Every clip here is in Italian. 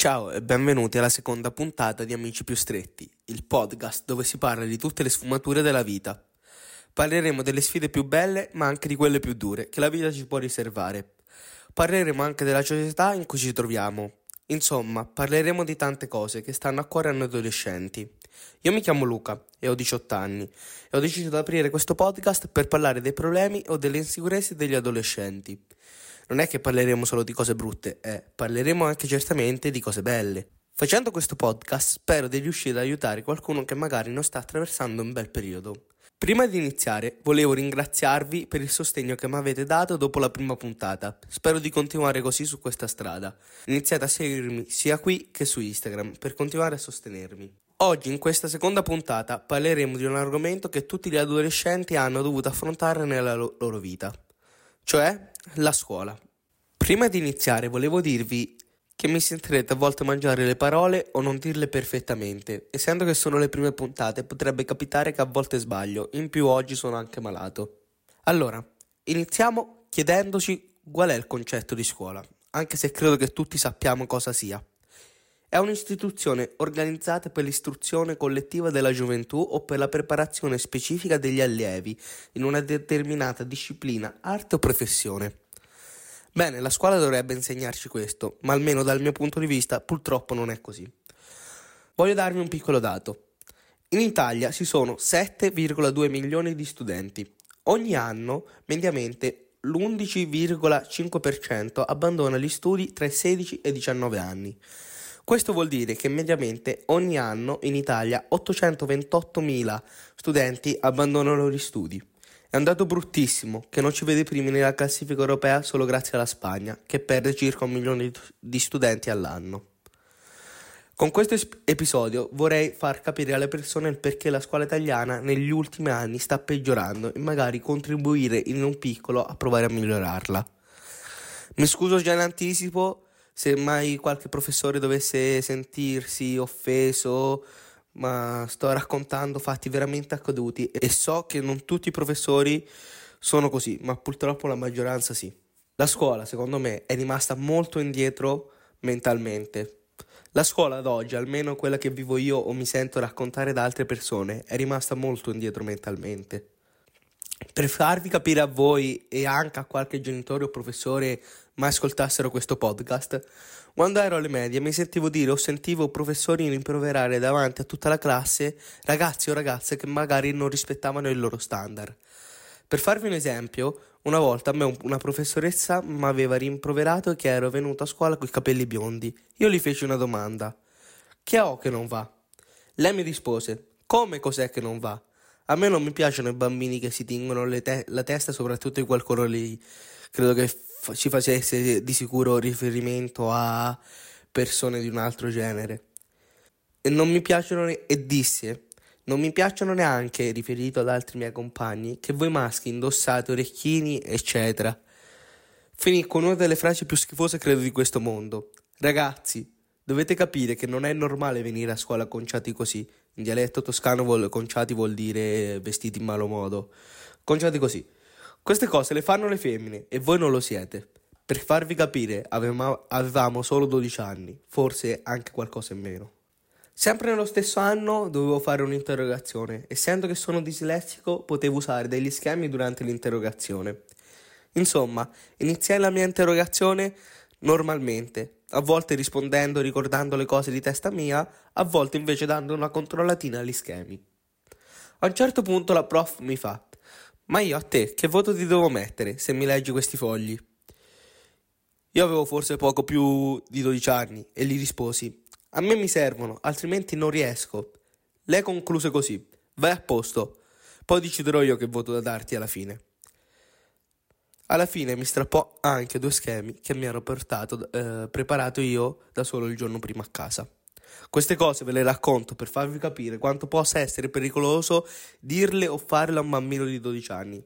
Ciao e benvenuti alla seconda puntata di Amici più stretti, il podcast dove si parla di tutte le sfumature della vita. Parleremo delle sfide più belle, ma anche di quelle più dure che la vita ci può riservare. Parleremo anche della società in cui ci troviamo. Insomma, parleremo di tante cose che stanno a cuore a noi adolescenti. Io mi chiamo Luca e ho 18 anni e ho deciso di aprire questo podcast per parlare dei problemi o delle insicurezze degli adolescenti. Non è che parleremo solo di cose brutte, eh, parleremo anche certamente di cose belle. Facendo questo podcast spero di riuscire ad aiutare qualcuno che magari non sta attraversando un bel periodo. Prima di iniziare volevo ringraziarvi per il sostegno che mi avete dato dopo la prima puntata. Spero di continuare così su questa strada. Iniziate a seguirmi sia qui che su Instagram per continuare a sostenermi. Oggi in questa seconda puntata parleremo di un argomento che tutti gli adolescenti hanno dovuto affrontare nella lo- loro vita, cioè la scuola. Prima di iniziare volevo dirvi che mi sentirete a volte mangiare le parole o non dirle perfettamente. Essendo che sono le prime puntate, potrebbe capitare che a volte sbaglio, in più oggi sono anche malato. Allora, iniziamo chiedendoci qual è il concetto di scuola, anche se credo che tutti sappiamo cosa sia. È un'istituzione organizzata per l'istruzione collettiva della gioventù o per la preparazione specifica degli allievi in una determinata disciplina, arte o professione. Bene, la scuola dovrebbe insegnarci questo, ma almeno dal mio punto di vista purtroppo non è così. Voglio darvi un piccolo dato. In Italia ci sono 7,2 milioni di studenti. Ogni anno, mediamente, l'11,5% abbandona gli studi tra i 16 e i 19 anni. Questo vuol dire che mediamente ogni anno in Italia 828.000 studenti abbandonano gli studi. È un dato bruttissimo che non ci vede primi nella classifica europea solo grazie alla Spagna, che perde circa un milione di studenti all'anno. Con questo episodio vorrei far capire alle persone il perché la scuola italiana negli ultimi anni sta peggiorando e magari contribuire in un piccolo a provare a migliorarla. Mi scuso già in anticipo se mai qualche professore dovesse sentirsi offeso ma sto raccontando fatti veramente accaduti e so che non tutti i professori sono così, ma purtroppo la maggioranza sì. La scuola, secondo me, è rimasta molto indietro mentalmente. La scuola ad oggi, almeno quella che vivo io o mi sento raccontare da altre persone, è rimasta molto indietro mentalmente. Per farvi capire a voi e anche a qualche genitore o professore mai ascoltassero questo podcast, quando ero alle medie mi sentivo dire o sentivo professori rimproverare davanti a tutta la classe ragazzi o ragazze che magari non rispettavano il loro standard. Per farvi un esempio, una volta a me una professoressa mi aveva rimproverato che ero venuto a scuola con i capelli biondi. Io gli feci una domanda. Che ho che non va? Lei mi rispose, come cos'è che non va? A me non mi piacciono i bambini che si tingono te- la testa, soprattutto in quel colore lì. Credo che f- ci facesse di sicuro riferimento a persone di un altro genere. E non mi piacciono, ne- e disse, non mi piacciono neanche, riferito ad altri miei compagni, che voi maschi indossate orecchini, eccetera. Finì con una delle frasi più schifose credo di questo mondo. Ragazzi, dovete capire che non è normale venire a scuola conciati così. In dialetto toscano conciati vuol dire vestiti in malo modo. Conciati così. Queste cose le fanno le femmine e voi non lo siete. Per farvi capire, avevamo solo 12 anni, forse anche qualcosa in meno. Sempre nello stesso anno dovevo fare un'interrogazione. Essendo che sono dislessico, potevo usare degli schemi durante l'interrogazione. Insomma, iniziai la mia interrogazione normalmente, a volte rispondendo ricordando le cose di testa mia, a volte invece dando una controllatina agli schemi. A un certo punto la prof mi fa: Ma io a te che voto ti devo mettere se mi leggi questi fogli? Io avevo forse poco più di 12 anni e gli risposi: A me mi servono, altrimenti non riesco. Lei concluse così: Vai a posto, poi deciderò io che voto da darti alla fine. Alla fine mi strappò anche due schemi che mi ero portato, eh, preparato io da solo il giorno prima a casa. Queste cose ve le racconto per farvi capire quanto possa essere pericoloso dirle o farle a un bambino di 12 anni.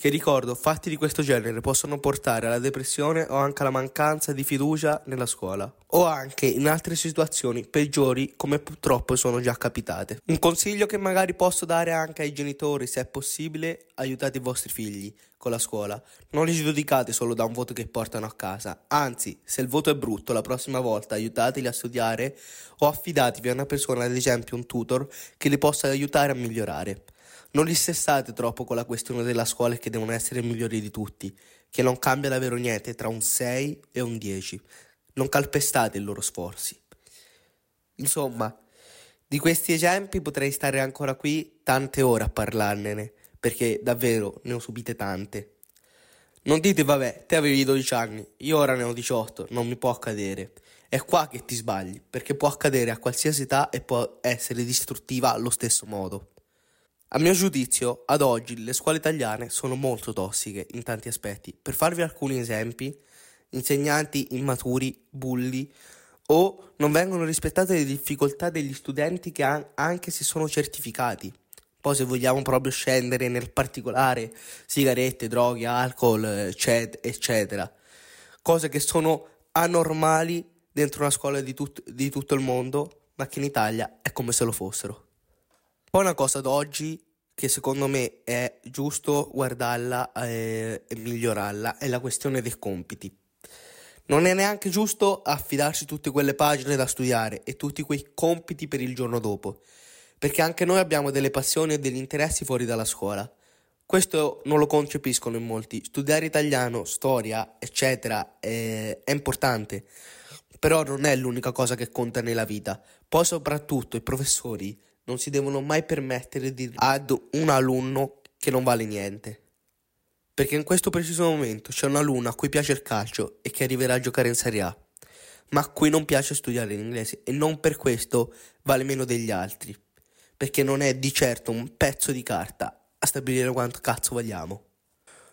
Che ricordo fatti di questo genere possono portare alla depressione o anche alla mancanza di fiducia nella scuola o anche in altre situazioni peggiori come purtroppo sono già capitate. Un consiglio che magari posso dare anche ai genitori se è possibile, aiutate i vostri figli con la scuola. Non li giudicate solo da un voto che portano a casa, anzi, se il voto è brutto, la prossima volta aiutateli a studiare o affidatevi a una persona, ad esempio un tutor, che li possa aiutare a migliorare. Non li stessate troppo con la questione della scuola e che devono essere migliori di tutti, che non cambia davvero niente tra un 6 e un 10. Non calpestate i loro sforzi. Insomma, di questi esempi potrei stare ancora qui tante ore a parlarne, perché davvero ne ho subite tante. Non dite vabbè, te avevi 12 anni, io ora ne ho 18, non mi può accadere. È qua che ti sbagli, perché può accadere a qualsiasi età e può essere distruttiva allo stesso modo. A mio giudizio, ad oggi le scuole italiane sono molto tossiche in tanti aspetti. Per farvi alcuni esempi, insegnanti immaturi, bulli o non vengono rispettate le difficoltà degli studenti che anche se sono certificati. Poi se vogliamo proprio scendere nel particolare, sigarette, droghe, alcol, eccetera. Cose che sono anormali dentro una scuola di, tut- di tutto il mondo, ma che in Italia è come se lo fossero. Poi una cosa d'oggi che secondo me è giusto guardarla eh, e migliorarla è la questione dei compiti. Non è neanche giusto affidarsi tutte quelle pagine da studiare e tutti quei compiti per il giorno dopo, perché anche noi abbiamo delle passioni e degli interessi fuori dalla scuola. Questo non lo concepiscono in molti. Studiare italiano, storia, eccetera, è, è importante, però non è l'unica cosa che conta nella vita. Poi soprattutto i professori non si devono mai permettere di ad un alunno che non vale niente. Perché in questo preciso momento c'è un alunno a cui piace il calcio e che arriverà a giocare in Serie A, ma a cui non piace studiare l'inglese e non per questo vale meno degli altri, perché non è di certo un pezzo di carta a stabilire quanto cazzo vogliamo.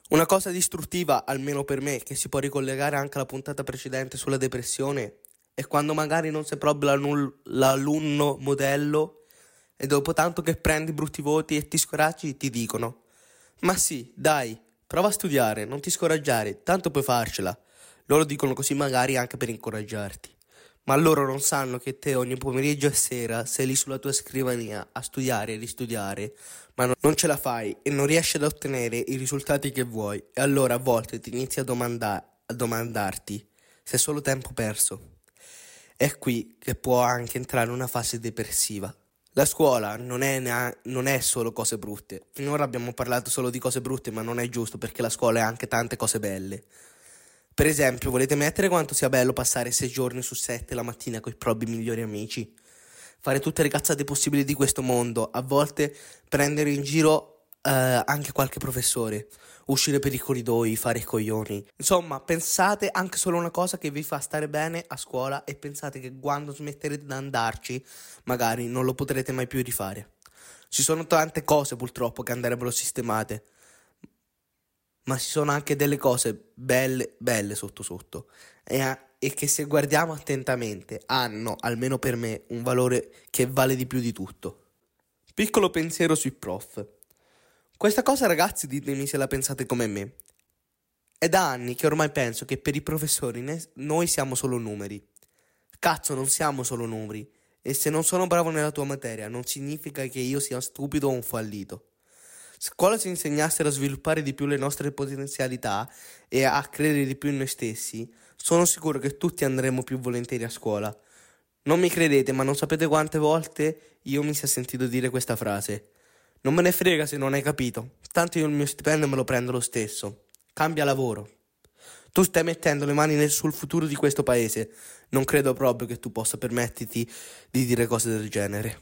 Una cosa distruttiva, almeno per me, che si può ricollegare anche alla puntata precedente sulla depressione, è quando magari non sei proprio l'alunno modello e dopo tanto che prendi brutti voti e ti scoraggi ti dicono Ma sì, dai, prova a studiare, non ti scoraggiare, tanto puoi farcela. Loro dicono così magari anche per incoraggiarti. Ma loro non sanno che te ogni pomeriggio e sera sei lì sulla tua scrivania a studiare e ristudiare, ma non ce la fai e non riesci ad ottenere i risultati che vuoi e allora a volte ti inizi a, domanda- a domandarti se è solo tempo perso. È qui che può anche entrare una fase depressiva la scuola non è, nea- non è, solo cose brutte. Finora abbiamo parlato solo di cose brutte, ma non è giusto perché la scuola è anche tante cose belle. Per esempio, volete mettere quanto sia bello passare sei giorni su sette la mattina con i propri migliori amici? Fare tutte le cazzate possibili di questo mondo, a volte prendere in giro eh, anche qualche professore uscire per i corridoi, fare i coglioni. Insomma, pensate anche solo a una cosa che vi fa stare bene a scuola e pensate che quando smetterete di andarci, magari non lo potrete mai più rifare. Ci sono tante cose purtroppo che andrebbero sistemate, ma ci sono anche delle cose belle, belle sotto sotto e, e che se guardiamo attentamente hanno, almeno per me, un valore che vale di più di tutto. Piccolo pensiero sui prof. Questa cosa, ragazzi, ditemi se la pensate come me. È da anni che ormai penso che per i professori noi siamo solo numeri. Cazzo, non siamo solo numeri. E se non sono bravo nella tua materia, non significa che io sia stupido o un fallito. Scuola ci insegnassero a sviluppare di più le nostre potenzialità e a credere di più in noi stessi, sono sicuro che tutti andremo più volentieri a scuola. Non mi credete, ma non sapete quante volte io mi sia sentito dire questa frase. Non me ne frega se non hai capito, tanto io il mio stipendio me lo prendo lo stesso. Cambia lavoro. Tu stai mettendo le mani nel, sul futuro di questo paese. Non credo proprio che tu possa permetterti di dire cose del genere.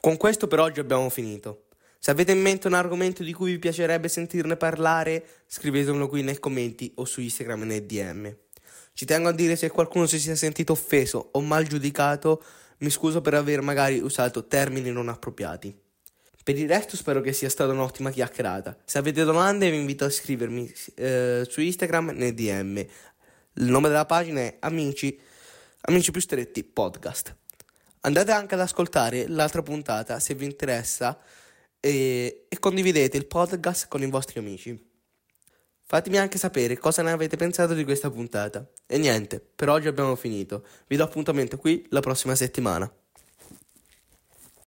Con questo per oggi abbiamo finito. Se avete in mente un argomento di cui vi piacerebbe sentirne parlare, scrivetemelo qui nei commenti o su Instagram e nei DM. Ci tengo a dire se qualcuno si sia sentito offeso o mal giudicato, mi scuso per aver magari usato termini non appropriati. Per il resto spero che sia stata un'ottima chiacchierata. Se avete domande vi invito a scrivermi eh, su Instagram nei DM. Il nome della pagina è Amici, Amici più stretti podcast. Andate anche ad ascoltare l'altra puntata se vi interessa e, e condividete il podcast con i vostri amici. Fatemi anche sapere cosa ne avete pensato di questa puntata. E niente, per oggi abbiamo finito. Vi do appuntamento qui la prossima settimana.